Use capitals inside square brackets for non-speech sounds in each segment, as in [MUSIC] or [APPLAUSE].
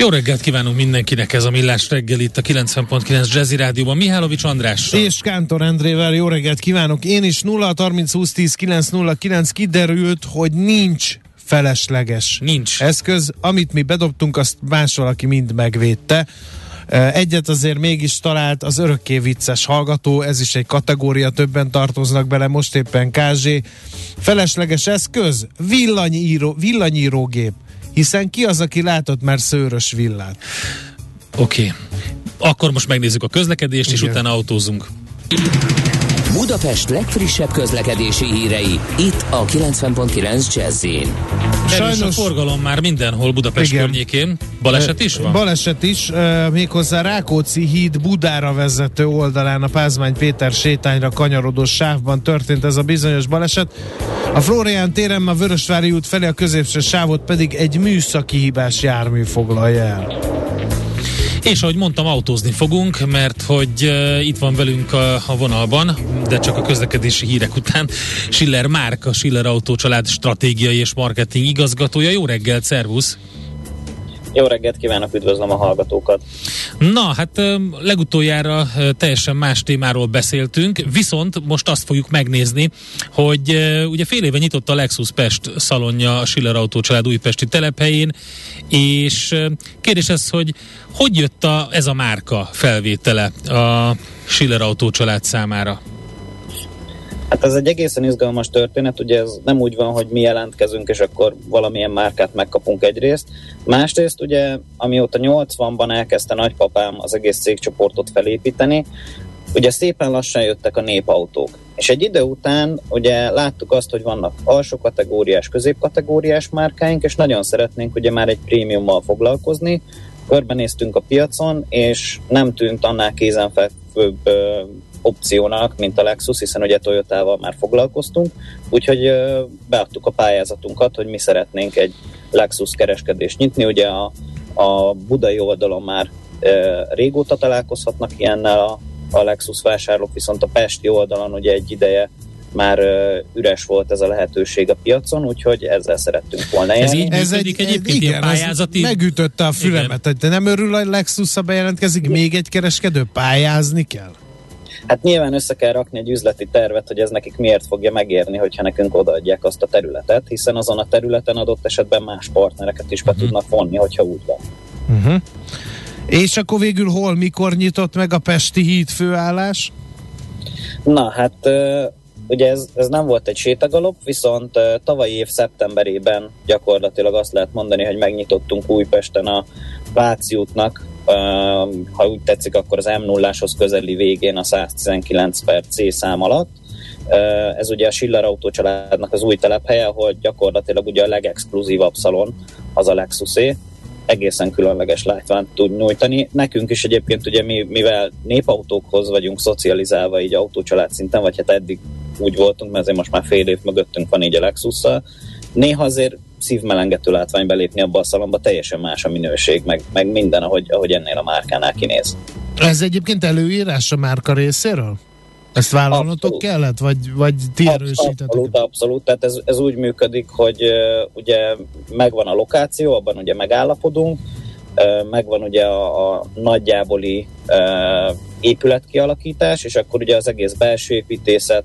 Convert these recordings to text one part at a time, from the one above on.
Jó reggelt kívánunk mindenkinek ez a Millás reggel itt a 90.9 Jazzy Rádióban. Mihálovics András. És Kántor Endrével jó reggelt kívánok. Én is 0 30 20 10 909 kiderült, hogy nincs felesleges Nincs. eszköz. Amit mi bedobtunk, azt más valaki mind megvédte. Egyet azért mégis talált az örökké vicces hallgató, ez is egy kategória, többen tartoznak bele, most éppen KZ. Felesleges eszköz, villanyíró, villanyírógép. Hiszen ki az, aki látott már szőrös villát? Oké. Okay. Akkor most megnézzük a közlekedést, Igen. és utána autózunk. Budapest legfrissebb közlekedési hírei, itt a 90.9 jazz Sajnos a forgalom már mindenhol Budapest igen. környékén. Baleset is van? Baleset is, méghozzá Rákóczi híd Budára vezető oldalán a Pázmány Péter sétányra kanyarodó sávban történt ez a bizonyos baleset. A Florián téren a Vörösvári út felé a középső sávot pedig egy műszaki hibás jármű foglalja el. És ahogy mondtam, autózni fogunk, mert hogy uh, itt van velünk a, a vonalban, de csak a közlekedési hírek után, Schiller Márk, a Schiller Autócsalád stratégiai és marketing igazgatója. Jó reggelt, szervusz! Jó reggelt kívánok, üdvözlöm a hallgatókat! Na, hát legutoljára teljesen más témáról beszéltünk, viszont most azt fogjuk megnézni, hogy ugye fél éve nyitott a Lexus Pest szalonja a Schiller Autócsalád újpesti telephelyén, és kérdés ez, hogy hogy jött a, ez a márka felvétele a Schiller Autócsalád számára? Hát ez egy egészen izgalmas történet, ugye ez nem úgy van, hogy mi jelentkezünk, és akkor valamilyen márkát megkapunk egyrészt. Másrészt ugye, amióta 80-ban elkezdte nagypapám az egész cégcsoportot felépíteni, ugye szépen lassan jöttek a népautók. És egy idő után ugye láttuk azt, hogy vannak alsó kategóriás, középkategóriás márkáink, és nagyon szeretnénk ugye már egy prémiummal foglalkozni. Körbenéztünk a piacon, és nem tűnt annál kézenfekvőbb opciónak, mint a Lexus, hiszen ugye Toyotával már foglalkoztunk, úgyhogy beadtuk a pályázatunkat, hogy mi szeretnénk egy Lexus kereskedést nyitni. Ugye a, a budai oldalon már e, régóta találkozhatnak ilyennel a, a Lexus vásárlók, viszont a pesti oldalon ugye egy ideje már üres volt ez a lehetőség a piacon, úgyhogy ezzel szerettünk volna Ez így ez egy, egyébként igen, pályázati... megütötte a fülemet, igen. de nem örül, hogy lexus bejelentkezik, még egy kereskedő pályázni kell? Hát nyilván össze kell rakni egy üzleti tervet, hogy ez nekik miért fogja megérni, hogyha nekünk odaadják azt a területet, hiszen azon a területen adott esetben más partnereket is be uh-huh. tudnak vonni, hogyha úgy van. Uh-huh. És akkor végül hol, mikor nyitott meg a Pesti híd főállás? Na, hát ugye ez, ez nem volt egy sétagalop, viszont tavalyi év szeptemberében gyakorlatilag azt lehet mondani, hogy megnyitottunk Újpesten a Váci útnak ha úgy tetszik, akkor az m 0 közeli végén a 119 per C szám alatt. Ez ugye a Schiller autócsaládnak az új telephelye, ahol gyakorlatilag ugye a legexkluzívabb szalon az a Lexusé, egészen különleges látványt tud nyújtani. Nekünk is egyébként ugye mi, mivel népautókhoz vagyunk szocializálva így autócsalád szinten, vagy hát eddig úgy voltunk, mert azért most már fél év mögöttünk van így a lexus néha azért szívmelengető látvány belépni abba a szalomba, teljesen más a minőség, meg, meg minden, ahogy, ahogy ennél a márkánál kinéz. Ez egyébként előírás a márka részéről? Ezt vállalnotok abszolút. kellett, vagy, vagy ti erősítetek? Abszolút, abszolút. Tehát ez, ez úgy működik, hogy uh, ugye megvan a lokáció, abban ugye megállapodunk, uh, megvan ugye a, a nagyjáboli uh, épületkialakítás, és akkor ugye az egész belső építészet,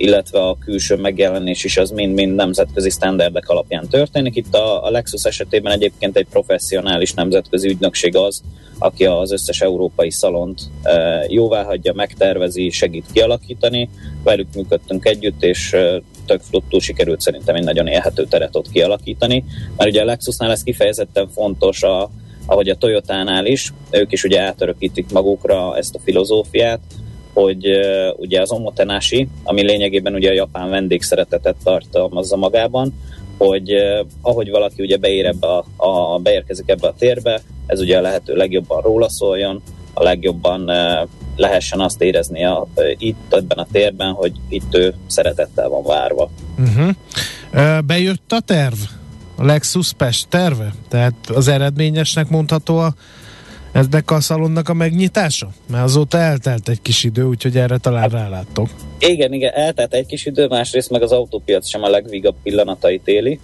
illetve a külső megjelenés is az mind-mind nemzetközi sztenderdek alapján történik. Itt a, a Lexus esetében egyébként egy professzionális nemzetközi ügynökség az, aki az összes európai szalont e, jóvá hagyja, megtervezi, segít kialakítani. Velük működtünk együtt, és e, tök flottul sikerült szerintem egy nagyon élhető teret ott kialakítani. Mert ugye a Lexusnál ez kifejezetten fontos, a, ahogy a Toyotánál is, ők is ugye átörökítik magukra ezt a filozófiát, hogy uh, ugye az omotenási, ami lényegében ugye a japán vendégszeretetet tartalmazza magában, hogy uh, ahogy valaki ugye beér ebbe a, a, beérkezik ebbe a térbe, ez ugye a lehető legjobban róla szóljon, a legjobban uh, lehessen azt érezni a, itt ebben a térben, hogy itt ő szeretettel van várva. Uh-huh. Bejött a terv? A Lexus Pest terve? Tehát az eredményesnek mondható a ennek a szalonnak a megnyitása? Mert azóta eltelt egy kis idő, úgyhogy erre talán hát, ráláttok. Igen, igen, eltelt egy kis idő, másrészt meg az autópiac sem a legvigabb pillanatait éli.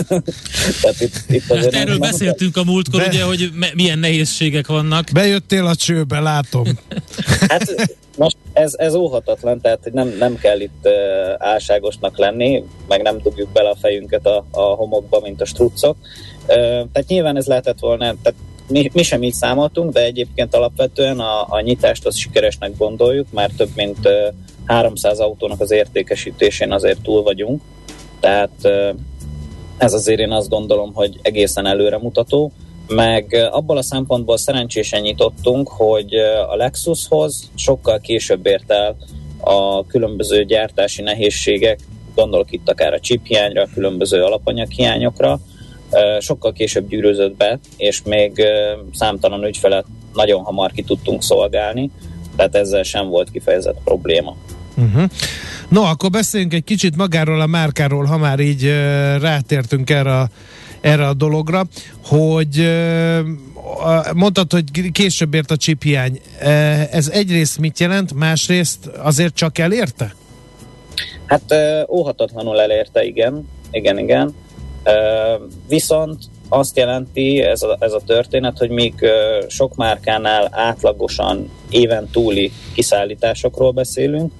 [LAUGHS] Tehát itt, itt hát erről beszéltünk a múltkor, Be... ugye, hogy me- milyen nehézségek vannak. Bejöttél a csőbe, látom. [LAUGHS] hát most ez, ez óhatatlan, tehát hogy nem, nem kell itt uh, álságosnak lenni, meg nem dugjuk bele a fejünket a, a homokba, mint a struccok. Uh, tehát nyilván ez lehetett volna, tehát mi, mi sem így számoltunk, de egyébként alapvetően a, a nyitást az sikeresnek gondoljuk, már több mint uh, 300 autónak az értékesítésén azért túl vagyunk, tehát ez azért én azt gondolom, hogy egészen előremutató, meg abból a szempontból szerencsésen nyitottunk, hogy a Lexushoz sokkal később ért el a különböző gyártási nehézségek, gondolok itt akár a chip hiányra, a különböző alapanyaghiányokra, sokkal később gyűrözött be, és még számtalan ügyfelet nagyon hamar ki tudtunk szolgálni, tehát ezzel sem volt kifejezett probléma. Uh-huh. No, akkor beszéljünk egy kicsit magáról a márkáról, ha már így uh, rátértünk erre a, erre a dologra, hogy uh, mondtad, hogy később ért a chip hiány. Uh, ez egyrészt mit jelent, másrészt azért csak elérte? Hát uh, óhatatlanul elérte, igen. Igen, igen. Viszont azt jelenti ez a, ez a történet, hogy míg sok márkánál átlagosan éven túli kiszállításokról beszélünk,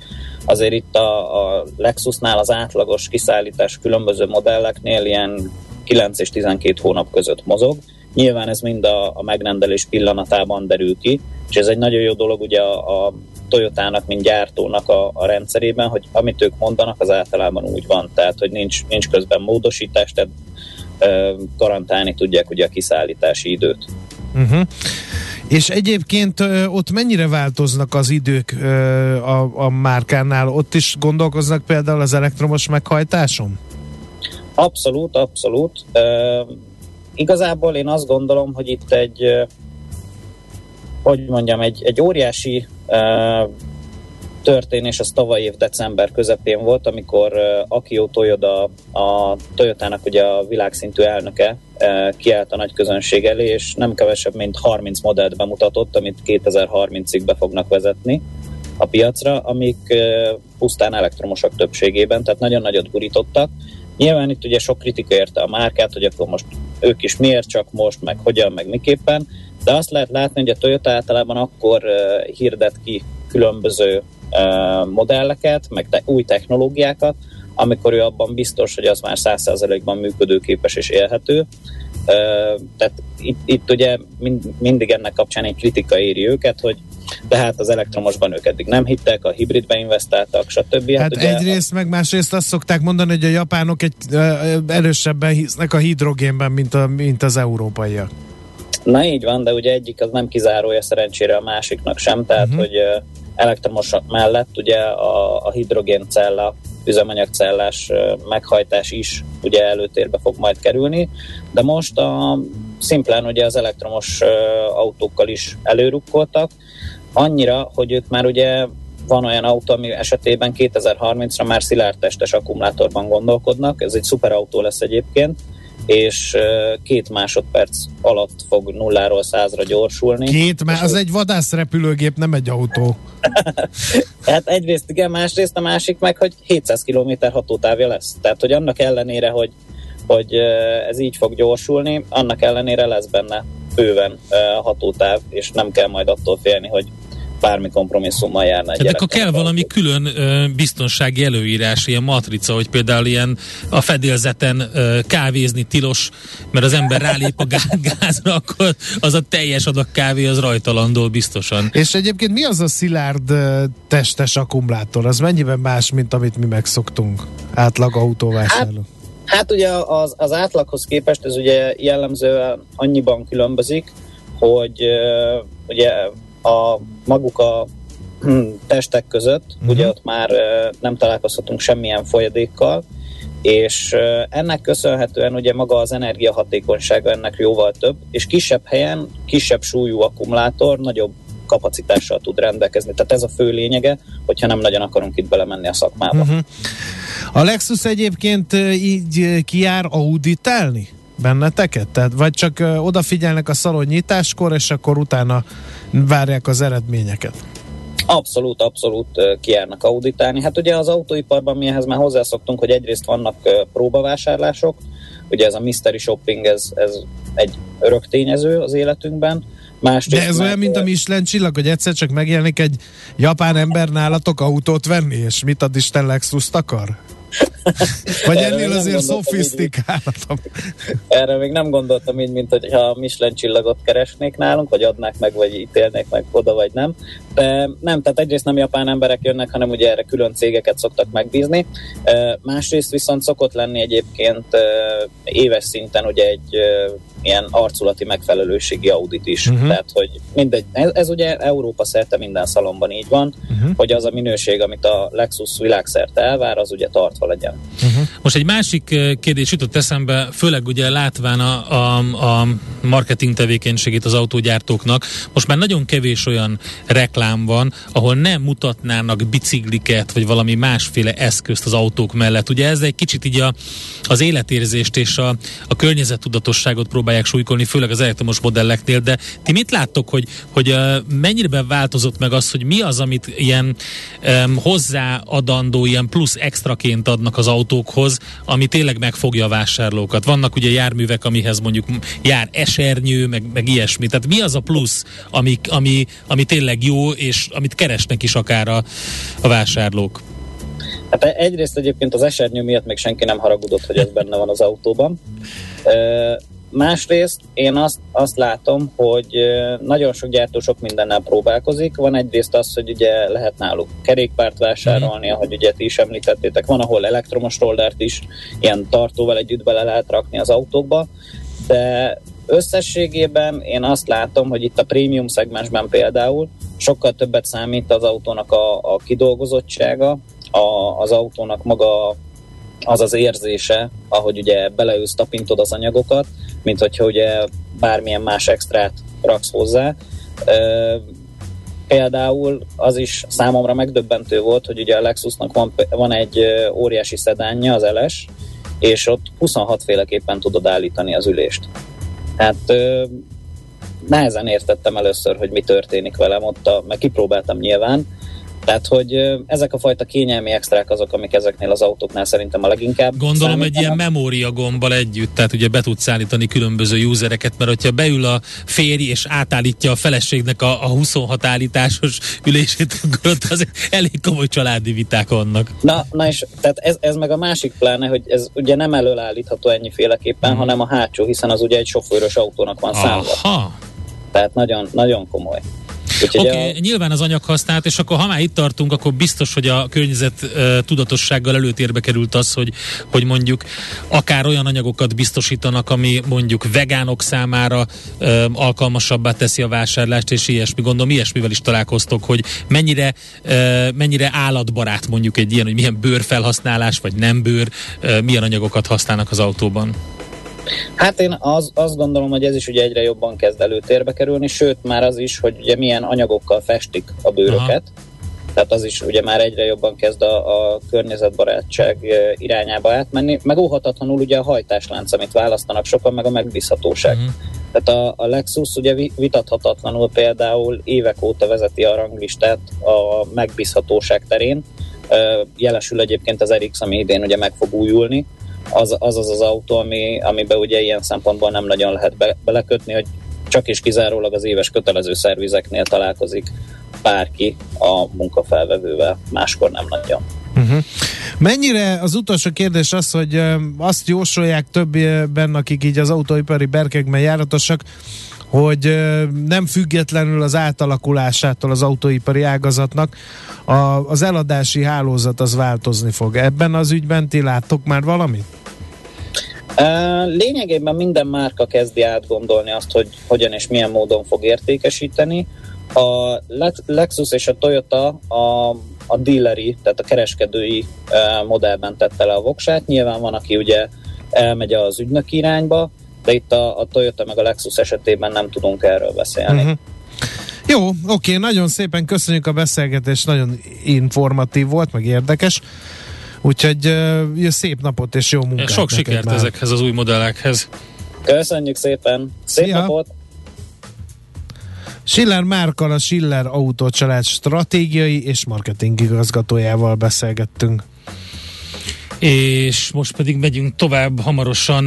azért itt a, a Lexusnál az átlagos kiszállítás különböző modelleknél ilyen 9 és 12 hónap között mozog. Nyilván ez mind a, a megrendelés pillanatában derül ki, és ez egy nagyon jó dolog ugye a, a Toyotának, mint gyártónak a, a rendszerében, hogy amit ők mondanak, az általában úgy van, tehát hogy nincs, nincs közben módosítás, tehát ö, garantálni tudják ugye a kiszállítási időt. Uh-huh. És egyébként ö, ott mennyire változnak az idők ö, a, a márkánál? Ott is gondolkoznak például az elektromos meghajtáson? Abszolút, abszolút. Ö, igazából én azt gondolom, hogy itt egy hogy mondjam, egy, egy óriási történés az tavaly év december közepén volt, amikor Akio Toyoda, a Toyotának ugye a világszintű elnöke kiállt a nagy közönség elé, és nem kevesebb, mint 30 modellt bemutatott, amit 2030-ig be fognak vezetni a piacra, amik pusztán elektromosak többségében, tehát nagyon nagyot gurítottak. Nyilván itt ugye sok kritika érte a márkát, hogy akkor most ők is miért csak most, meg hogyan, meg miképpen, de azt lehet látni, hogy a Toyota általában akkor hirdet ki különböző modelleket, meg te- új technológiákat, amikor ő abban biztos, hogy az már 100%-ban működőképes és élhető. Tehát itt, itt ugye mind, mindig ennek kapcsán egy kritika éri őket, hogy de hát az elektromosban ők eddig nem hittek, a hibridbe investáltak, stb. Hát, hát ugye egyrészt, a... meg másrészt azt szokták mondani, hogy a japánok egy erősebben hisznek a hidrogénben, mint, a, mint az európaiak. Na így van, de ugye egyik az nem kizárója szerencsére a másiknak sem, tehát uh-huh. hogy elektromos mellett ugye a, a hidrogéncella, üzemanyagcellás meghajtás is ugye előtérbe fog majd kerülni, de most a, szimplán ugye az elektromos autókkal is előrukkoltak, annyira, hogy ők már ugye van olyan autó, ami esetében 2030-ra már szilárdtestes akkumulátorban gondolkodnak, ez egy szuperautó lesz egyébként, és két másodperc alatt fog nulláról százra gyorsulni. Két, mert az egy vadászrepülőgép, nem egy autó. [LAUGHS] hát egyrészt igen, másrészt a másik meg, hogy 700 km hatótávja lesz. Tehát, hogy annak ellenére, hogy, hogy ez így fog gyorsulni, annak ellenére lesz benne bőven hatótáv, és nem kell majd attól félni, hogy bármi kompromisszummal járna egy akkor kell valami külön ö, biztonsági előírás, ilyen matrica, hogy például ilyen a fedélzeten ö, kávézni tilos, mert az ember rálép a [LAUGHS] gázra, akkor az a teljes adag kávé az rajta landol biztosan. És egyébként mi az a szilárd testes akkumulátor? Az mennyiben más, mint amit mi megszoktunk átlag autóvásárló? Hát, hát ugye az, az átlaghoz képest ez ugye jellemzően annyiban különbözik, hogy uh, ugye a maguk a testek között, uh-huh. ugye ott már nem találkozhatunk semmilyen folyadékkal, és ennek köszönhetően ugye maga az energiahatékonysága ennek jóval több, és kisebb helyen, kisebb súlyú akkumulátor, nagyobb kapacitással tud rendelkezni. Tehát ez a fő lényege, hogyha nem nagyon akarunk itt belemenni a szakmába. Uh-huh. A Lexus egyébként így kijár auditálni? Benneteket? Tehát, vagy csak odafigyelnek a szalon nyitáskor, és akkor utána várják az eredményeket? Abszolút, abszolút kijárnak auditálni. Hát ugye az autóiparban mi ehhez már hozzászoktunk, hogy egyrészt vannak próbavásárlások, ugye ez a mystery shopping, ez, ez egy örök tényező az életünkben, Másrészt De ez olyan, mint a Michelin csillag, hogy egyszer csak megjelenik egy japán ember nálatok autót venni, és mit ad Isten Lexus akar? Vagy ennél azért szofisztikáltabb. Erre még nem gondoltam így, mint hogy ha Michelin csillagot keresnék nálunk, vagy adnák meg, vagy ítélnék meg oda, vagy nem. De nem, tehát egyrészt nem japán emberek jönnek, hanem ugye erre külön cégeket szoktak megbízni. Másrészt viszont szokott lenni egyébként éves szinten ugye egy ilyen arculati megfelelőségi audit is. Uh-huh. Tehát, hogy mindegy, ez, ez ugye Európa szerte minden szalomban így van, uh-huh. hogy az a minőség, amit a Lexus világszerte elvár, az ugye tartva legyen. Uh-huh. Most egy másik kérdés jutott eszembe, főleg ugye látván a, a, a marketing tevékenységét az autógyártóknak, most már nagyon kevés olyan reklám van, ahol nem mutatnának bicikliket, vagy valami másféle eszközt az autók mellett. Ugye ez egy kicsit így a, az életérzést és a, a környezettudatosságot próbál próbálják súlykolni, főleg az elektromos modelleknél, de ti mit láttok, hogy, hogy mennyire változott meg az, hogy mi az, amit ilyen um, hozzáadandó, ilyen plusz extraként adnak az autókhoz, ami tényleg megfogja a vásárlókat. Vannak ugye járművek, amihez mondjuk jár esernyő, meg, meg ilyesmi. Tehát mi az a plusz, ami, ami, ami tényleg jó, és amit keresnek is akár a, a vásárlók? Hát egyrészt egyébként az esernyő miatt még senki nem haragudott, hogy ez benne van az autóban. Másrészt én azt, azt látom, hogy nagyon sok gyártó sok mindennel próbálkozik. Van egyrészt az, hogy ugye lehet náluk kerékpárt vásárolni, mm. ahogy ugye ti is említettétek, van, ahol elektromos rollert is ilyen tartóval együtt bele lehet rakni az autókba, de összességében én azt látom, hogy itt a prémium szegmensben például sokkal többet számít az autónak a, a kidolgozottsága, a, az autónak maga az az érzése, ahogy ugye beleülsz, tapintod az anyagokat, mint hogyha ugye bármilyen más extrát raksz hozzá. Például az is számomra megdöbbentő volt, hogy ugye a Lexusnak van, van egy óriási szedánja, az LS, és ott 26 féleképpen tudod állítani az ülést. Hát nehezen értettem először, hogy mi történik velem ott, a, meg kipróbáltam nyilván, tehát, hogy ezek a fajta kényelmi extrák azok, amik ezeknél az autóknál szerintem a leginkább. Gondolom számítanak. egy ilyen memória gombbal együtt, tehát ugye be tudsz állítani különböző usereket, mert hogyha beül a férj és átállítja a feleségnek a, a 26 állításos ülését, [LAUGHS] akkor ott az elég komoly családi viták vannak. Na, na és tehát ez, ez meg a másik pláne, hogy ez ugye nem előállítható ennyiféleképpen, hmm. hanem a hátsó, hiszen az ugye egy sofőrös autónak van számva. Aha. Tehát nagyon, nagyon komoly. Oké, okay, a... nyilván az anyaghasználat, és akkor ha már itt tartunk, akkor biztos, hogy a környezet uh, tudatossággal előtérbe került az, hogy, hogy mondjuk akár olyan anyagokat biztosítanak, ami mondjuk vegánok számára uh, alkalmasabbá teszi a vásárlást, és ilyesmi. Gondolom, ilyesmivel is találkoztok, hogy mennyire, uh, mennyire állatbarát mondjuk egy ilyen, hogy milyen bőrfelhasználás, vagy nem bőr, uh, milyen anyagokat használnak az autóban. Hát én az, azt gondolom, hogy ez is ugye egyre jobban kezd előtérbe kerülni, sőt már az is, hogy ugye milyen anyagokkal festik a bőröket. Aha. Tehát az is ugye már egyre jobban kezd a, a környezetbarátság irányába átmenni. Meg óhatatlanul ugye a hajtáslánc, amit választanak sokan, meg a megbízhatóság. Uh-huh. Tehát a, a Lexus ugye vitathatatlanul például évek óta vezeti a ranglistát a megbízhatóság terén. Jelesül egyébként az RX, ami idén ugye meg fog újulni, az az, az, az autó, ami, amiben ugye ilyen szempontból nem nagyon lehet be, belekötni, hogy csak és kizárólag az éves kötelező szervizeknél találkozik bárki a munkafelvevővel, máskor nem nagyon. Uh-huh. Mennyire az utolsó kérdés az, hogy azt jósolják többen, akik így az autóipari berkekben járatosak, hogy nem függetlenül az átalakulásától az autóipari ágazatnak a, az eladási hálózat az változni fog. Ebben az ügyben ti láttok már valamit? Lényegében minden márka kezdi átgondolni azt, hogy hogyan és milyen módon fog értékesíteni. A Lexus és a Toyota a, a dealeri, tehát a kereskedői modellben tette le a voksát. Nyilván van, aki ugye elmegy az ügynök irányba, de itt a, a Toyota meg a Lexus esetében nem tudunk erről beszélni. Uh-huh. Jó, oké, nagyon szépen köszönjük a beszélgetést, nagyon informatív volt, meg érdekes. Úgyhogy uh, szép napot és jó munkát. Sok sikert már. ezekhez az új modellekhez. Köszönjük szépen. Szép Szia. napot. Schiller Márkal, a Schiller Autócsalád stratégiai és marketing igazgatójával beszélgettünk és most pedig megyünk tovább hamarosan,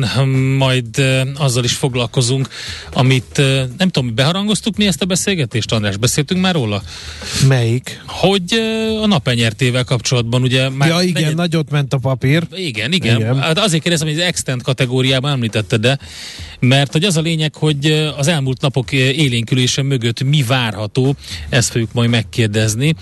majd azzal is foglalkozunk, amit nem tudom, beharangoztuk mi ezt a beszélgetést, András, beszéltünk már róla? Melyik? Hogy a napenyertével kapcsolatban ugye már... Ja igen, negyed... nagyot ment a papír. Igen, igen. igen. Hát azért kérdezem, hogy az extent kategóriában említette, de mert hogy az a lényeg, hogy az elmúlt napok élénkülése mögött mi várható, ezt fogjuk majd megkérdezni,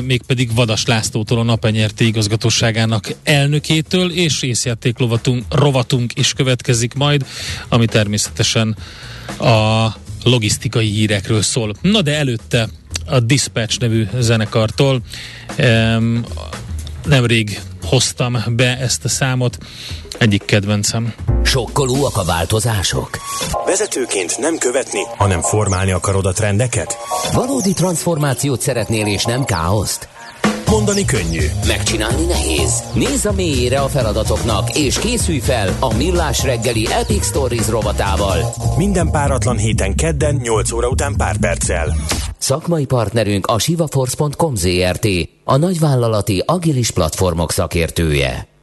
mégpedig Vadas Lászlótól a napenyerté igazgatóságának elnökétől, és részjáték rovatunk, rovatunk is következik majd, ami természetesen a logisztikai hírekről szól. Na de előtte a Dispatch nevű zenekartól um, nemrég hoztam be ezt a számot, egyik kedvencem. Sokkolóak a változások? Vezetőként nem követni, hanem formálni akarod a trendeket? Valódi transformációt szeretnél és nem káoszt? Mondani könnyű. Megcsinálni nehéz. Nézz a mélyére a feladatoknak, és készülj fel a Millás reggeli Epic Stories rovatával. Minden páratlan héten kedden 8 óra után pár perccel. Szakmai partnerünk a sivaforce.com ZRT, a nagyvállalati agilis platformok szakértője.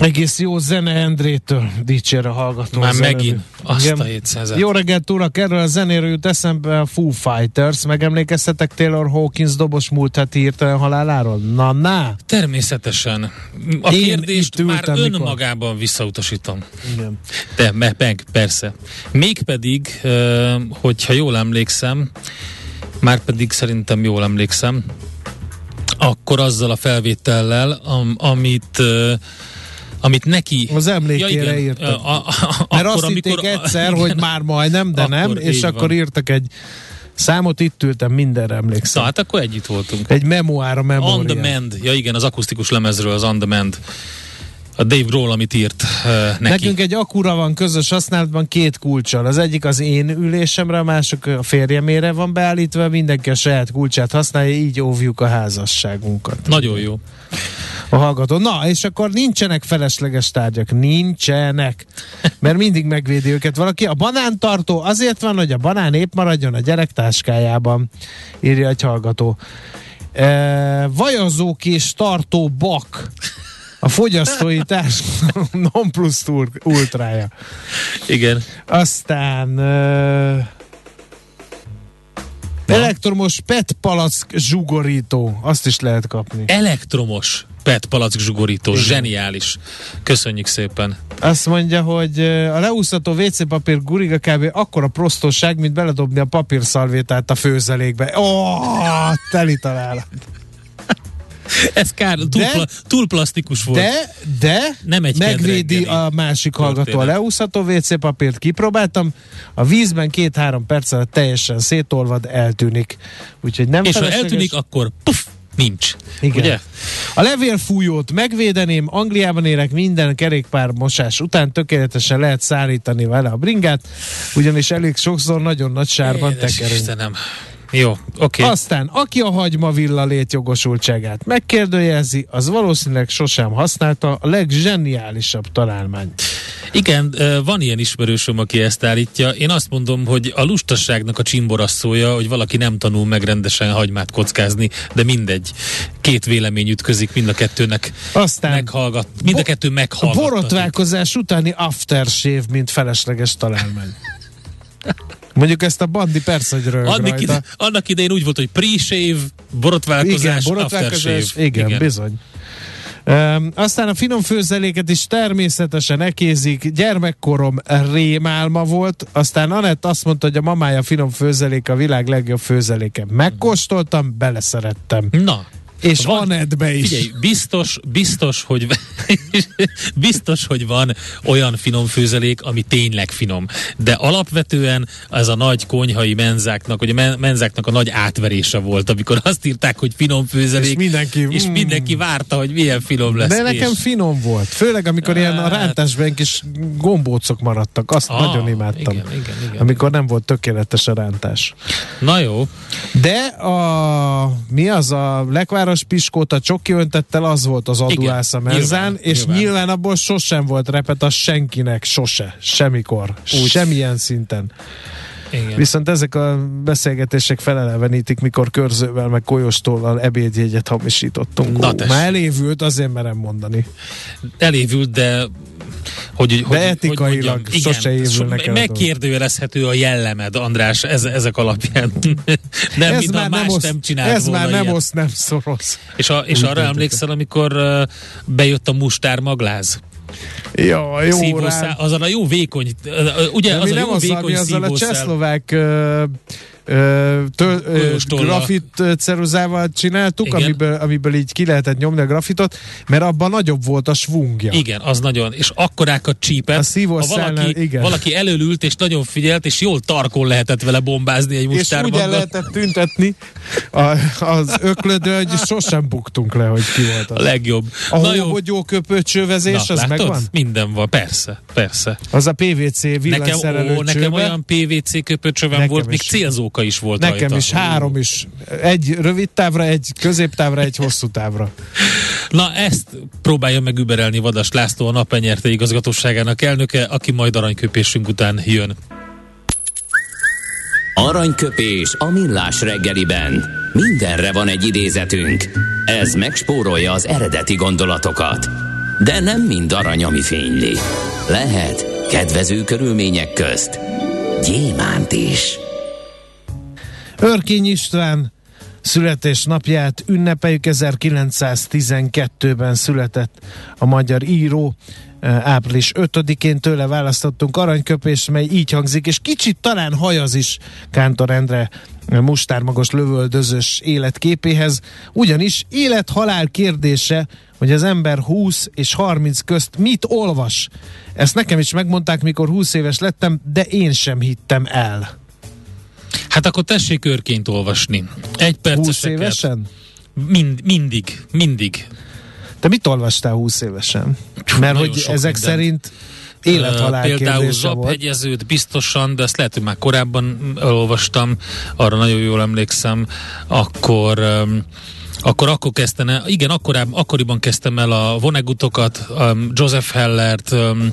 Egész jó zene Endrétől dicsér a hallgató. Már megint azt Igen. a 700 Jó reggelt, urak! Erről a zenéről jut eszembe a Foo Fighters. Megemlékeztetek Taylor Hawkins dobos múlt heti hirtelen haláláról? Na, na! Természetesen. A Én kérdést már önmagában mikor? visszautasítom. Igen. De me, meg, persze. Mégpedig, hogyha jól emlékszem, már pedig szerintem jól emlékszem, akkor azzal a felvétellel, am, amit amit neki... Az emlékére ja, írtak. A, a, a, Mert azt amikor, [LAUGHS] egyszer, igen, hogy már majdnem, de nem, és akkor van. írtak egy számot, itt ültem, mindenre emlékszem. Na, hát akkor együtt voltunk. Egy memoár a memória. On the Mend, ja igen, az akusztikus lemezről az On the Mend a Dave Grohl, amit írt uh, neki. Nekünk egy akura van közös használatban két kulcsal. Az egyik az én ülésemre, a másik a férjemére van beállítva, mindenki a saját kulcsát használja, így óvjuk a házasságunkat. Nagyon jó. A hallgató. Na, és akkor nincsenek felesleges tárgyak. Nincsenek. Mert mindig megvédi őket valaki. A banántartó azért van, hogy a banán épp maradjon a gyerek táskájában, írja egy hallgató. E, vajazók és tartó bak a fogyasztói társadalom [LAUGHS] non plus ultrája. Igen. Aztán uh, elektromos PET palack zsugorító, azt is lehet kapni. Elektromos PET palack zsugorító, Igen. zseniális. Köszönjük szépen. Azt mondja, hogy a leúszható WC papír guriga kb. akkora prostosság, mint beledobni a papírszalvétát a főzelékbe. Ó, oh, teli találat. [LAUGHS] Ez kár, túl, de, pla, túl plastikus volt. De, de nem egy megvédi a másik hallgató a leúszható WC papírt, kipróbáltam, a vízben két-három perc alatt teljesen szétolvad, eltűnik. Úgyhogy nem És ha eltűnik, akkor puff, nincs. Igen. Ugye? A levélfújót megvédeném, Angliában élek minden kerékpár mosás után tökéletesen lehet szállítani vele a bringát, ugyanis elég sokszor nagyon nagy sárban tekerünk. Istenem. Jó, oké. Okay. Aztán, aki a hagyma villa létjogosultságát megkérdőjelzi, az valószínűleg sosem használta a legzseniálisabb találmányt. Igen, van ilyen ismerősöm, aki ezt állítja. Én azt mondom, hogy a lustaságnak a csimborasszója, hogy valaki nem tanul meg rendesen hagymát kockázni, de mindegy. Két vélemény ütközik, mind a kettőnek Aztán meghallgat, mind a kettő meghallgat. A borotválkozás utáni aftershave, mint felesleges találmány. [LAUGHS] Mondjuk ezt a bandi persze, hogy annak, ide, annak idején úgy volt, hogy pre-shave, borotválkozás, igen, borotválkozás igen, igen, bizony. Um, aztán a finom főzeléket is természetesen ekézik. Gyermekkorom rémálma volt. Aztán Anett azt mondta, hogy a mamája finom főzelék a világ legjobb főzeléke. Megkóstoltam, beleszerettem. Na, és van, Anetbe is. Figyelj, biztos, biztos, hogy [LAUGHS] Biztos, hogy van olyan finom főzelék, ami tényleg finom. De alapvetően ez a nagy konyhai menzáknak, vagy a menzáknak a nagy átverése volt, amikor azt írták, hogy finom főzelék, és mindenki, és mm. mindenki várta, hogy milyen finom lesz. De nekem és... finom volt. Főleg, amikor ilyen a rántásban kis gombócok maradtak. Azt ah, nagyon imádtam. Igen, igen, igen, amikor nem volt tökéletes a rántás. Na jó. De a mi az a lekváros piskóta csoki öntettel az volt az adulász a nyilván, és nyilván. nyilván abból sosem volt repet a senkinek, sose, semmikor, Úgy. semmilyen szinten. Igen. Viszont ezek a beszélgetések felelevenítik, mikor körzővel, meg kolyostóllal ebédjegyet hamisítottunk. Na, Már elévült, azért merem mondani. Elévült, de hogy, de hogy, etikailag hogy sose évülnek so, Megkérdőjelezhető a jellemed, András, ez, ezek alapján. [LAUGHS] nem, ez már nem, osz, nem csinált Ez már nem osz, nem szoros. És, a, és arra emlékszel, amikor uh, bejött a mustár magláz? Ja, jó szívószál, azon a jó vékony, ugye az a jó az, vékony ami azzal a csehszlovák uh, től, grafit ceruzával csináltuk, amiből, amiből így ki lehetett nyomni a grafitot, mert abban nagyobb volt a svungja. Igen, az nagyon, és akkorákat csípett. A ha valaki, igen. valaki előült, és nagyon figyelt, és jól tarkon lehetett vele bombázni egy mustárban. És ugye lehetett tüntetni a, az öklödő, hogy sosem buktunk le, hogy ki volt az. A legjobb. A hóbogyó köpőcsővezés, Na, az látod? megvan? Minden van, persze, persze. Az a PVC villanyszerelő nekem, ó, nekem olyan PVC köpőcsövem volt, még célzók oka is volt Nekem rajta. is, három is. Egy rövid távra, egy középtávra, egy hosszú távra. Na ezt próbálja meg überelni Vadas László, a napenyerte igazgatóságának elnöke, aki majd aranyköpésünk után jön. Aranyköpés a millás reggeliben. Mindenre van egy idézetünk. Ez megspórolja az eredeti gondolatokat. De nem mind arany, ami fényli. Lehet kedvező körülmények közt gyémánt is. Örkény István születésnapját ünnepeljük. 1912-ben született a magyar író. Április 5-én tőle választottunk aranyköpés, mely így hangzik, és kicsit talán hajaz is Kántor Endre mustármagos lövöldözős életképéhez, ugyanis élet-halál kérdése, hogy az ember 20 és 30 közt mit olvas. Ezt nekem is megmondták, mikor 20 éves lettem, de én sem hittem el. Hát akkor tessék őrként olvasni. Egy perc. 20 évesen? Mind, mindig, mindig. Te mit olvastál 20 évesen? Mert hogy ezek mindent. szerint élethalál Például Zaphegyezőt biztosan, de ezt lehet, hogy már korábban olvastam, arra nagyon jól emlékszem, akkor akkor akkor kezdtem el, igen, akkorább, akkoriban kezdtem el a Vonegutokat, um, Joseph Hellert, um,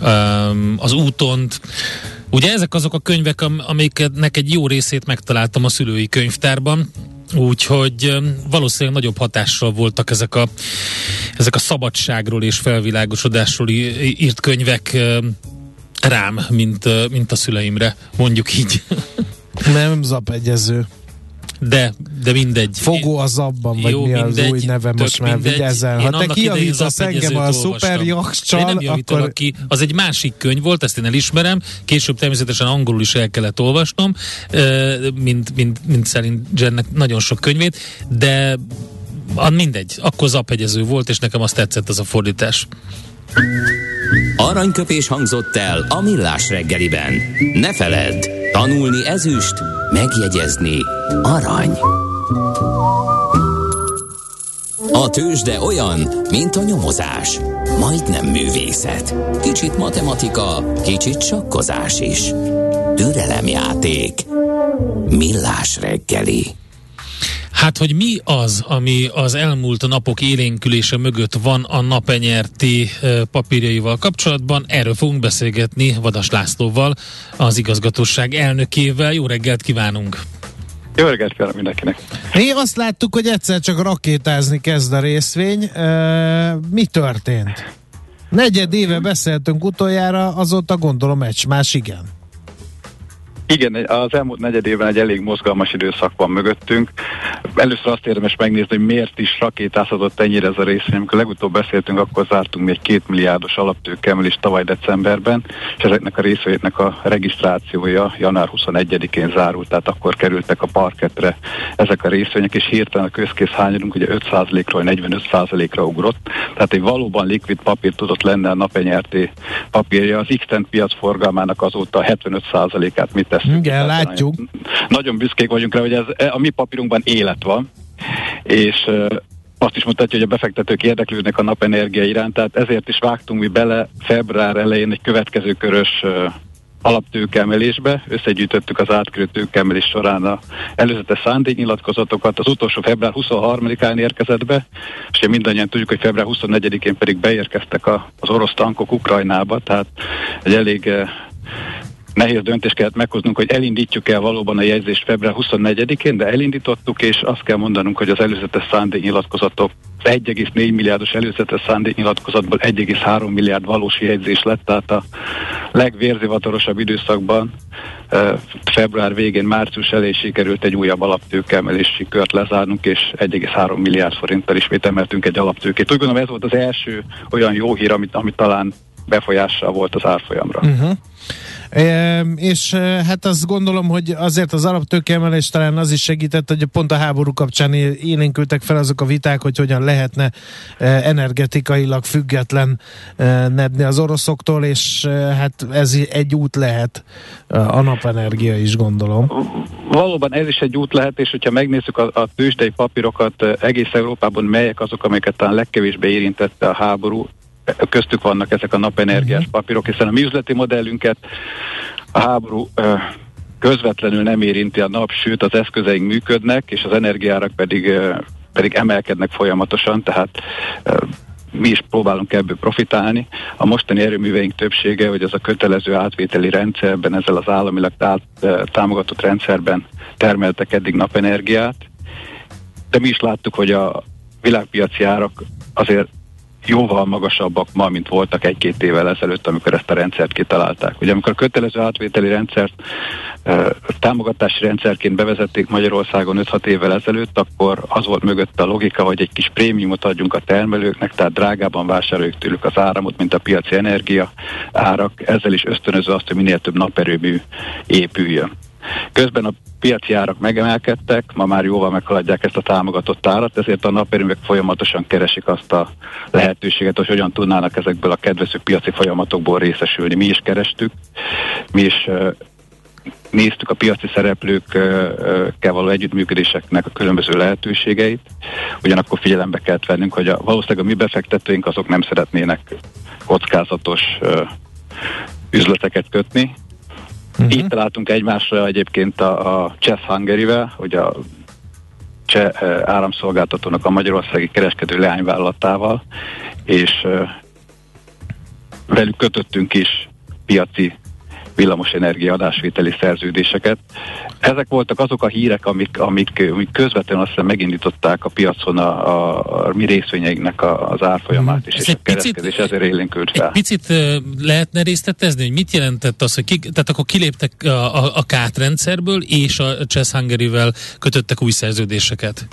um, az Útont, Ugye ezek azok a könyvek, amiknek egy jó részét megtaláltam a szülői könyvtárban, úgyhogy valószínűleg nagyobb hatással voltak ezek a, ezek a szabadságról és felvilágosodásról írt könyvek rám, mint, mint a szüleimre, mondjuk így. Nem zapegyező. De, de mindegy. Fogó az abban, vagy Jó, mi mindegy, az új neve, most már vigyázzel. Ha te kiavítasz engem a szuper jakcsal, akkor... Ki. Az egy másik könyv volt, ezt én elismerem. Később természetesen angolul is el kellett olvasnom, mint, mint, mint szerint Jennek nagyon sok könyvét, de mindegy, akkor zaphegyező volt, és nekem azt tetszett az a fordítás. Aranyköpés hangzott el a millás reggeliben. Ne feledd, tanulni ezüst, megjegyezni arany. A tőzsde olyan, mint a nyomozás. Majdnem művészet. Kicsit matematika, kicsit sakkozás is. Türelemjáték. Millás reggeli. Hát, hogy mi az, ami az elmúlt napok élénkülése mögött van a napenyerti papírjaival kapcsolatban, erről fogunk beszélgetni Vadas Lászlóval, az igazgatóság elnökével. Jó reggelt kívánunk! Jó reggelt kívánok mindenkinek! Mi azt láttuk, hogy egyszer csak rakétázni kezd a részvény. Mi történt? Negyed éve beszéltünk utoljára, azóta gondolom egy más igen. Igen, az elmúlt negyed évben egy elég mozgalmas időszak van mögöttünk. először azt érdemes megnézni, hogy miért is rakétázhatott ennyire ez a részvény. Amikor legutóbb beszéltünk, akkor zártunk még két milliárdos alaptőkemelést tavaly decemberben, és ezeknek a részvényeknek a regisztrációja január 21-én zárult, tehát akkor kerültek a parketre ezek a részvények, és hirtelen a közkész hányadunk ugye 5%-ról 45%-ra ugrott, tehát egy valóban likvid papír tudott lenne a napenyerté papírja. Az x piac forgalmának azóta 75%-át mit teszünk. Igen, látjuk. Nagyon, nagyon büszkék vagyunk rá, hogy ez a mi papírunkban élet van, és azt is mutatja, hogy a befektetők érdeklődnek a napenergia iránt, tehát ezért is vágtunk mi bele február elején egy következő körös alaptőkemelésbe, összegyűjtöttük az átkörő tőkemelés során a előzetes szándéknyilatkozatokat, az utolsó február 23-án érkezett be, és mindannyian tudjuk, hogy február 24-én pedig beérkeztek a, az orosz tankok Ukrajnába, tehát egy elég nehéz döntést kellett meghoznunk, hogy elindítjuk el valóban a jegyzést február 24-én, de elindítottuk, és azt kell mondanunk, hogy az előzetes szándéknyilatkozatok 1,4 milliárdos előzetes szándéknyilatkozatból 1,3 milliárd valós jegyzés lett, tehát a legvérzivatorosabb időszakban február végén, március elé sikerült egy újabb alaptőkemelési kört lezárnunk, és 1,3 milliárd forinttal ismét emeltünk egy alaptőkét. Úgy gondolom ez volt az első olyan jó hír, amit, amit talán befolyással volt az árfolyamra. Uh-huh. E, és hát azt gondolom, hogy azért az alaptőkeemelés talán az is segített, hogy pont a háború kapcsán élénkültek fel azok a viták, hogy hogyan lehetne energetikailag független nedni az oroszoktól, és hát ez egy út lehet a napenergia is gondolom. Valóban ez is egy út lehet, és hogyha megnézzük a, a tőzsdei papírokat egész Európában, melyek azok, amelyeket talán legkevésbé érintette a háború, köztük vannak ezek a napenergiás uh-huh. papírok, hiszen a mi üzleti modellünket a háború közvetlenül nem érinti a nap, sőt az eszközeink működnek, és az energiárak pedig, pedig emelkednek folyamatosan, tehát mi is próbálunk ebből profitálni. A mostani erőműveink többsége, hogy ez a kötelező átvételi rendszerben, ezzel az államilag támogatott rendszerben termeltek eddig napenergiát, de mi is láttuk, hogy a világpiaci árak azért jóval magasabbak ma, mint voltak egy-két évvel ezelőtt, amikor ezt a rendszert kitalálták. Ugye amikor a kötelező átvételi rendszert támogatási rendszerként bevezették Magyarországon 5-6 évvel ezelőtt, akkor az volt mögött a logika, hogy egy kis prémiumot adjunk a termelőknek, tehát drágában vásároljuk tőlük az áramot, mint a piaci energia árak, ezzel is ösztönözve azt, hogy minél több naperőmű épüljön. Közben a piaci árak megemelkedtek, ma már jóval meghaladják ezt a támogatott árat, ezért a naperőművek folyamatosan keresik azt a lehetőséget, hogy hogyan tudnának ezekből a kedvező piaci folyamatokból részesülni. Mi is kerestük, mi is néztük a piaci szereplőkkel való együttműködéseknek a különböző lehetőségeit, ugyanakkor figyelembe kell vennünk, hogy a, valószínűleg a mi befektetőink azok nem szeretnének kockázatos üzleteket kötni, Uh-huh. Így találtunk egymásra egyébként a, a Chess Hungary-vel, hogy a cseh áramszolgáltatónak a magyarországi kereskedő leányvállalatával, és velük kötöttünk is piaci villamosenergia adásvételi szerződéseket. Ezek voltak azok a hírek, amik, amik, amik közvetlenül azt megindították a piacon a, a, a mi részvényeinknek a, az árfolyamát is, és a kereskedés ezért élénkült fel. Egy picit lehetne részletezni, hogy mit jelentett az, hogy ki, tehát akkor kiléptek a, a, a KÁT rendszerből, és a Chess Hungary-vel kötöttek új szerződéseket?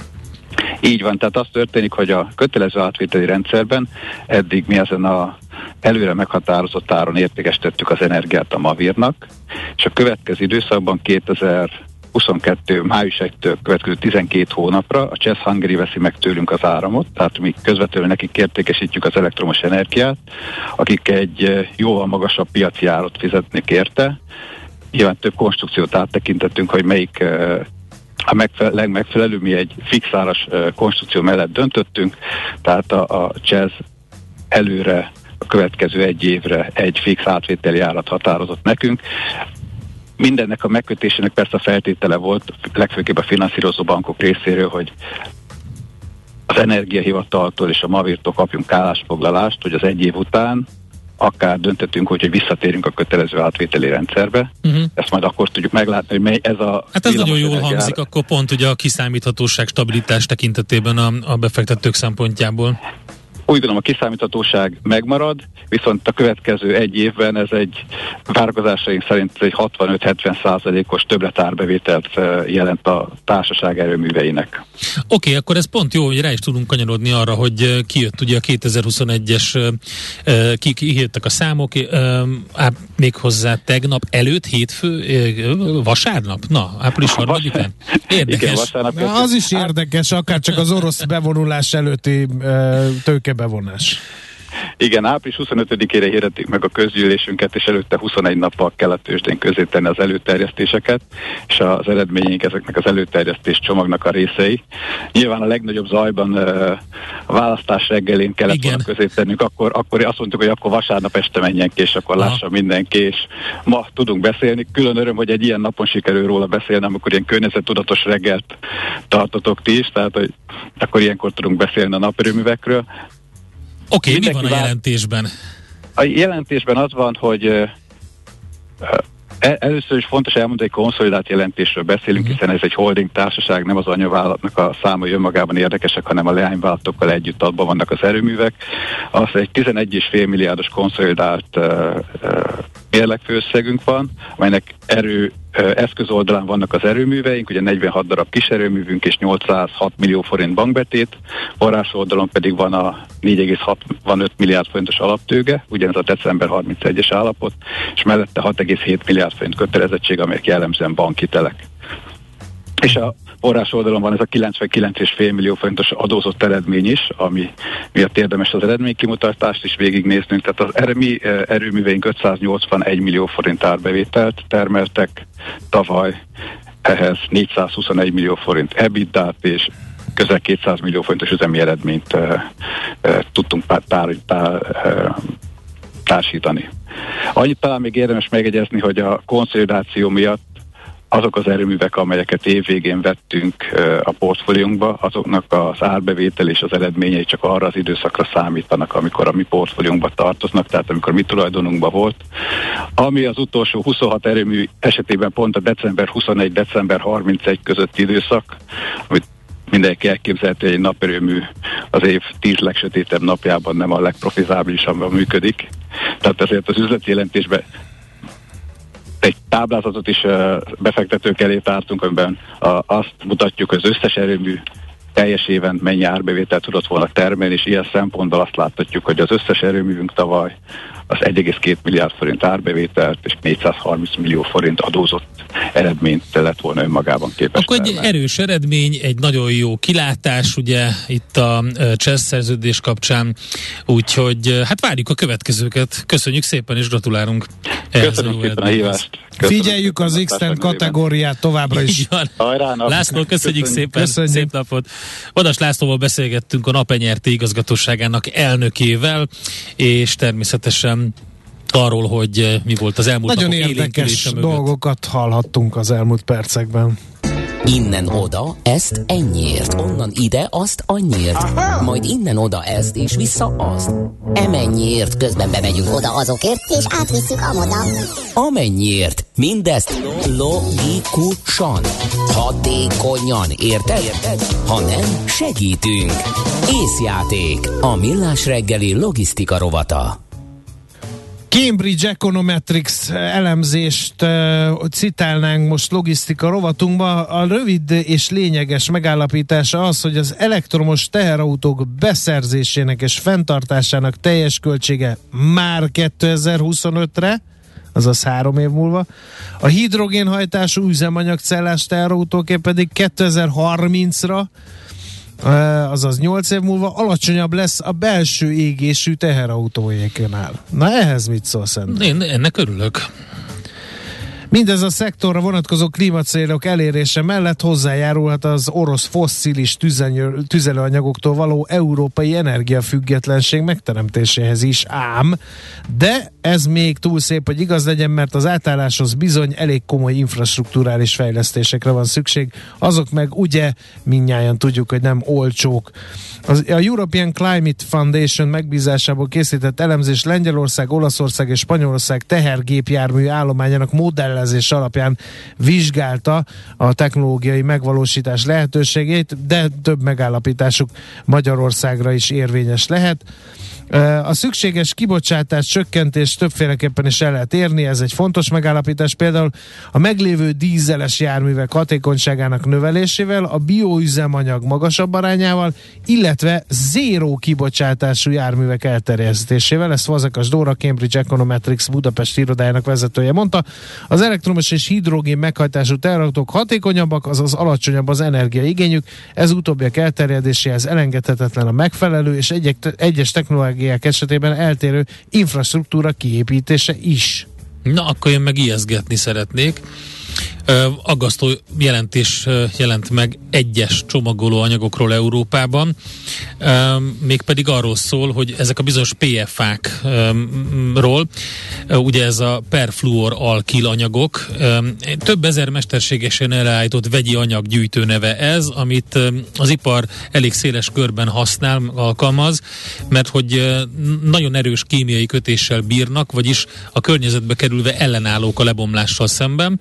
Így van, tehát az történik, hogy a kötelező átvételi rendszerben eddig mi ezen a előre meghatározott áron értékesítettük az energiát a Mavirnak, és a következő időszakban 2022. május 1-től következő 12 hónapra a Chess Hungary veszi meg tőlünk az áramot, tehát mi közvetlenül nekik értékesítjük az elektromos energiát, akik egy eh, jóval magasabb piaci árat fizetnek érte. Nyilván több konstrukciót áttekintettünk, hogy melyik eh, a megfe- legmegfelelőbb, mi egy fixáras uh, konstrukció mellett döntöttünk, tehát a, a Chess előre a következő egy évre egy fix átvételi árat határozott nekünk. Mindennek a megkötésének persze a feltétele volt, legfőképp a finanszírozó bankok részéről, hogy az energiahivataltól és a Mavirtól kapjunk állásfoglalást, hogy az egy év után akár döntöttünk, hogy, visszatérünk a kötelező átvételi rendszerbe. Uh-huh. Ezt majd akkor tudjuk meglátni, hogy mely ez a... Hát ez nagyon jól hangzik, akkor pont ugye a kiszámíthatóság, stabilitás tekintetében a, a befektetők szempontjából. Úgy gondolom a kiszámíthatóság megmarad, viszont a következő egy évben ez egy várakozásaink szerint egy 65-70 százalékos többletárbevételt jelent a társaság erőműveinek. Oké, okay, akkor ez pont jó, hogy rá is tudunk kanyarodni arra, hogy kijött ugye a 2021-es, ki, ki a számok, á, még hozzá tegnap előtt, hétfő, vasárnap? Na, április 3 [LAUGHS] Érdekes. Igen, vasárnap az is érdekes, akár csak az orosz bevonulás előtti tőkebevonás. Igen, április 25-ére hirdették meg a közgyűlésünket, és előtte 21 nappal kellett tőzsdén közé tenni az előterjesztéseket, és az eredményeink ezeknek az előterjesztés csomagnak a részei. Nyilván a legnagyobb zajban a választás reggelén kellett volna közé tennünk, akkor, akkor azt mondtuk, hogy akkor vasárnap este menjen ki, és akkor lássa mindenki, és ma tudunk beszélni. Külön öröm, hogy egy ilyen napon sikerül róla beszélni, amikor ilyen környezettudatos reggelt tartotok ti is, tehát hogy akkor ilyenkor tudunk beszélni a naperőművekről. Oké, okay, mi van a jelentésben? A jelentésben az van, hogy e, Először is fontos elmondani, hogy konszolidált jelentésről beszélünk, uh-huh. hiszen ez egy holding társaság, nem az anyavállalatnak a számai önmagában érdekesek, hanem a leányvállalatokkal együtt abban vannak az erőművek. Az egy 11,5 milliárdos konszolidált uh, uh, mérlegfőszegünk van, amelynek erő eszközoldalán vannak az erőműveink, ugye 46 darab kis erőművünk és 806 millió forint bankbetét, forrás oldalon pedig van a 4,65 milliárd forintos alaptőge, ugyanez a december 31-es állapot, és mellette 6,7 milliárd forint kötelezettség, amelyek jellemzően bankitelek. És a forrás oldalon van ez a 99,5 millió forintos adózott eredmény is, ami miatt érdemes az eredménykimutatást is végignéznünk. Tehát az erőmi, eh, erőműveink 581 millió forint árbevételt termeltek tavaly, ehhez 421 millió forint ebitdát és közel 200 millió forintos üzemi eredményt e, e, tudtunk pár, pár, pár, e, társítani. Annyit talán még érdemes megegyezni, hogy a konszolidáció miatt azok az erőművek, amelyeket évvégén vettünk a portfóliunkba, azoknak az árbevétel és az eredményei csak arra az időszakra számítanak, amikor a mi portfóliunkba tartoznak, tehát amikor mi tulajdonunkban volt. Ami az utolsó 26 erőmű esetében pont a december 21 december 31 közötti időszak, amit mindenki elképzelheti, hogy egy naperőmű az év tíz legsötétebb napjában nem a legprofizábilisabban működik. Tehát ezért az üzleti jelentésben egy táblázatot is befektetők elé tártunk, amiben azt mutatjuk, az összes erőmű teljes éven mennyi árbevételt tudott volna termelni, és ilyen szempontból azt láthatjuk, hogy az összes erőművünk tavaly az 1,2 milliárd forint árbevételt és 430 millió forint adózott eredményt lett volna önmagában képes. Akkor egy erős eredmény, egy nagyon jó kilátás, ugye itt a CSZ szerződés kapcsán, úgyhogy hát várjuk a következőket. Köszönjük szépen és gratulálunk. Köszönjük szépen a hívást. Köszönöm Figyeljük az x kategóriát továbbra is. Hajrá. László, köszönjük, köszönjük szépen, köszönjük. szép napot. Vadas Lászlóval beszélgettünk a Napenyerti igazgatóságának elnökével, és természetesen arról, hogy mi volt az elmúlt Nagyon érdekes dolgokat hallhattunk az elmúlt percekben. Innen oda, ezt ennyiért, onnan ide, azt annyiért, Aha. majd innen oda ezt, és vissza azt. Emennyiért, közben bemegyünk oda azokért, és átvisszük amoda. Amennyiért, mindezt logikusan, hatékonyan, érted? érted? Ha nem, segítünk. Észjáték, a millás reggeli logisztika rovata. Cambridge Econometrics elemzést uh, citálnánk most logisztika rovatunkba. A rövid és lényeges megállapítása az, hogy az elektromos teherautók beszerzésének és fenntartásának teljes költsége már 2025-re, azaz három év múlva. A hidrogénhajtású üzemanyagcellás teherautóké pedig 2030-ra azaz 8 év múlva alacsonyabb lesz a belső égésű teherautójéknál. Na ehhez mit szól szerintem? Én ennek örülök. Mindez a szektorra vonatkozó klímacélok elérése mellett hozzájárulhat az orosz fosszilis tüzelőanyagoktól való európai energiafüggetlenség megteremtéséhez is, ám, de ez még túl szép, hogy igaz legyen, mert az átálláshoz bizony elég komoly infrastruktúrális fejlesztésekre van szükség. Azok meg ugye minnyáján tudjuk, hogy nem olcsók. Az, a European Climate Foundation megbízásából készített elemzés Lengyelország, Olaszország és Spanyolország tehergépjármű állományának modellezés alapján vizsgálta a technológiai megvalósítás lehetőségét, de több megállapításuk Magyarországra is érvényes lehet. A szükséges kibocsátás csökkentés többféleképpen is el lehet érni, ez egy fontos megállapítás. Például a meglévő dízeles járművek hatékonyságának növelésével, a bioüzemanyag magasabb arányával, illetve zéró kibocsátású járművek elterjesztésével. Ezt Fazekas Dóra, Cambridge Econometrics Budapest irodájának vezetője mondta. Az elektromos és hidrogén meghajtású terautók hatékonyabbak, azaz alacsonyabb az energiaigényük. Ez utóbbiak elterjedéséhez elengedhetetlen a megfelelő és egyes technológiák technológiák esetében eltérő infrastruktúra kiépítése is. Na, akkor én meg ijeszgetni szeretnék aggasztó jelentés jelent meg egyes csomagoló anyagokról Európában, mégpedig arról szól, hogy ezek a bizonyos PFA-król, ugye ez a perfluor alkil anyagok, több ezer mesterségesen elállított vegyi anyag gyűjtő neve ez, amit az ipar elég széles körben használ, alkalmaz, mert hogy nagyon erős kémiai kötéssel bírnak, vagyis a környezetbe kerülve ellenállók a lebomlással szemben,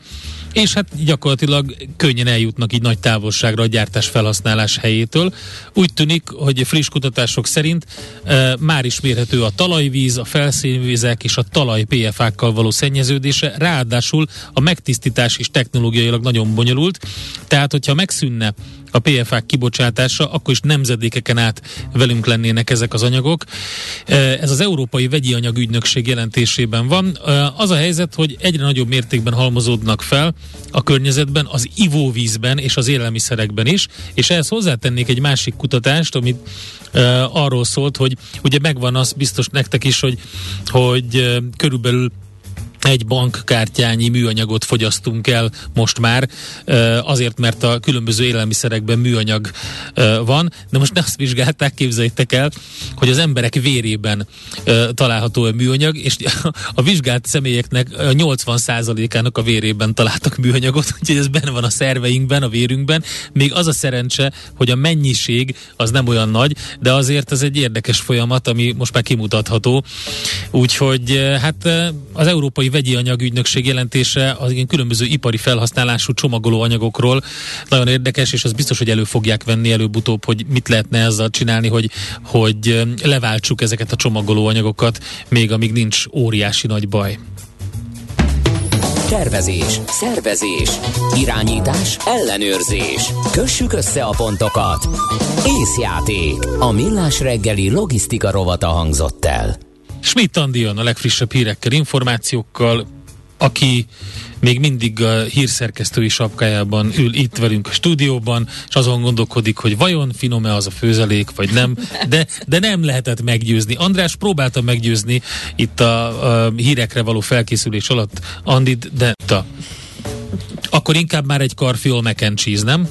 és hát gyakorlatilag könnyen eljutnak így nagy távolságra a gyártás felhasználás helyétől. Úgy tűnik, hogy friss kutatások szerint e, már is mérhető a talajvíz, a felszínvizek és a talaj PFA-kkal való szennyeződése, ráadásul a megtisztítás is technológiailag nagyon bonyolult, tehát hogyha megszűnne a pfa kibocsátása, akkor is nemzedékeken át velünk lennének ezek az anyagok. Ez az Európai Vegyi Anyagügynökség jelentésében van. Az a helyzet, hogy egyre nagyobb mértékben halmozódnak fel a környezetben, az ivóvízben és az élelmiszerekben is, és ehhez hozzátennék egy másik kutatást, amit arról szólt, hogy ugye megvan az biztos nektek is, hogy, hogy körülbelül egy bankkártyányi műanyagot fogyasztunk el most már, azért, mert a különböző élelmiszerekben műanyag van, de most azt vizsgálták, képzeljétek el, hogy az emberek vérében található a műanyag, és a vizsgált személyeknek 80%-ának a vérében találtak műanyagot, úgyhogy ez benne van a szerveinkben, a vérünkben. Még az a szerencse, hogy a mennyiség az nem olyan nagy, de azért ez egy érdekes folyamat, ami most már kimutatható. Úgyhogy hát az Európai Vegyi Anyagügynökség jelentése az igen különböző ipari felhasználású csomagoló anyagokról nagyon érdekes, és az biztos, hogy elő fogják venni előbb-utóbb, hogy mit lehetne ezzel csinálni, hogy, hogy leváltsuk ezeket a csomagoló anyagokat, még amíg nincs óriási nagy baj. Tervezés, szervezés, irányítás, ellenőrzés. Kössük össze a pontokat. Észjáték. A millás reggeli logisztika rovata hangzott el. Schmidt Andi jön a legfrissebb hírekkel, információkkal, aki még mindig a hírszerkesztői sapkájában ül itt velünk a stúdióban, és azon gondolkodik, hogy vajon finom-e az a főzelék, vagy nem, de, de nem lehetett meggyőzni. András próbálta meggyőzni itt a, a hírekre való felkészülés alatt Andit, de ta. Akkor inkább már egy karfiol mac and cheese, nem?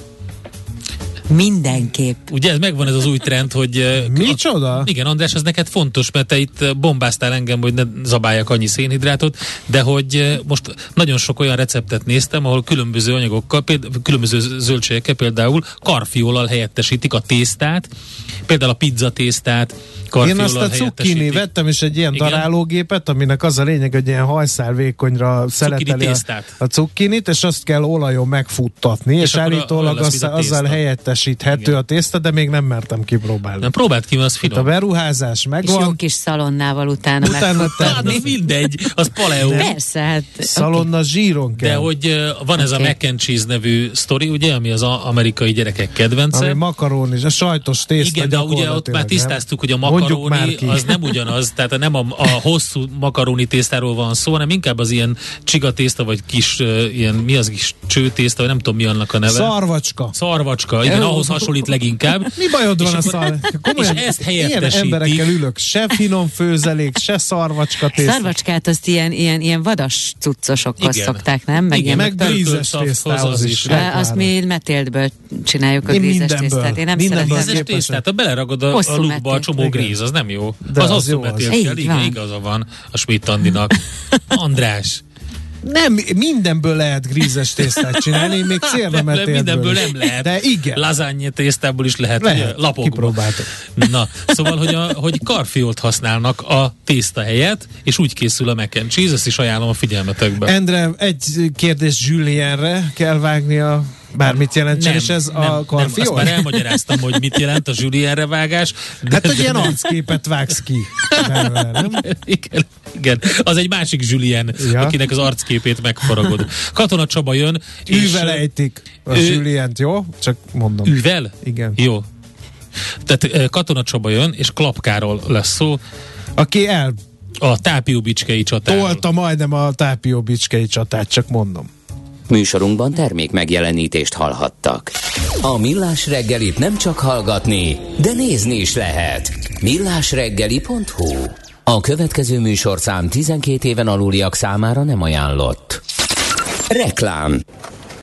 Mindenképp. Ugye ez megvan ez az új trend, hogy... [LAUGHS] Micsoda? A, igen, András, ez neked fontos, mert te itt bombáztál engem, hogy ne zabáljak annyi szénhidrátot, de hogy most nagyon sok olyan receptet néztem, ahol különböző anyagokkal, például, különböző zöldségekkel például karfiolal helyettesítik a tésztát, például a pizza tésztát, én azt a cukkini vettem is egy ilyen Igen. darálógépet, aminek az a lényeg, hogy ilyen hajszál vékonyra szeleteli a, a cukkinit, és azt kell olajon megfuttatni, és, és állítólag az, azzal helyettesíthető Igen. a tészta, de még nem mertem kipróbálni. Nem próbált ki, az finom. Hát a beruházás megvan. És jó kis szalonnával utána, utána hát, mindegy, az paleo. Persze, hát. Szalonna okay. zsíron kell. De hogy uh, van ez okay. a mac and cheese nevű sztori, ugye, ami az amerikai gyerekek kedvence. Ami makaron és a sajtos tészta Igen, de ugye ott már tisztáztuk, hogy a makaróni az nem ugyanaz, tehát nem a, a hosszú makaróni tésztáról van szó, hanem inkább az ilyen csiga tészta, vagy kis, uh, ilyen, mi az kis csőtészta, vagy nem tudom mi annak a neve. Szarvacska. Szarvacska, igen, ahhoz hasonlít leginkább. Mi bajod van a szal? Komolyan, és ezt Ilyen helyettesítik. emberekkel ülök, se finom főzelék, se szarvacska tészta. Szarvacskát azt ilyen, ilyen, ilyen vadas cuccosokhoz Igen. szokták, nem? Meg Igen, ilyen, meg szafhoz tésztához az is. azt mi metéltből csináljuk a grízes tésztát. Én nem szeretem. Grízes tésztát, ha beleragod a, a lukba a csomó gríz, az nem jó. De az, az metét Így kell, igen, van. igaza van a Schmidt Andinak. András, Nem, mindenből lehet grízes tésztát csinálni, még [LAUGHS] célnemetélből. mindenből nem lehet. De igen. Lasagne tésztából is lehet, Lehet, lapokba. kipróbáltuk. Na, szóval, hogy, a, hogy karfiolt használnak a tészta helyett, és úgy készül a mac and cheese, ezt is ajánlom a figyelmetekbe. Endre, egy kérdés Julienre kell vágni a bármit jelentsen, és ez nem, a nem, karfiol? azt már elmagyaráztam, hogy mit jelent a Julienre vágás. De, Hát, hogy ilyen arcképet vágsz ki. belőle, nem? [LAUGHS] igen, igen, az egy másik Julien, Ja. akinek az arcképét megfaragod. Katona Csaba jön, és Űvel ejtik a ő- Julient, jó? Csak mondom. Űvel? Igen. Jó. Tehát eh, Katona Csaba jön, és Klapkáról lesz szó, Aki eltolta a Tápió-Bicskei csatáról. majdnem a Tápió Bicskei csatát, csak mondom. Műsorunkban termék megjelenítést hallhattak. A Millás reggelit nem csak hallgatni, de nézni is lehet. Millásreggeli.hu A következő műsorszám 12 éven aluliak számára nem ajánlott. Reklám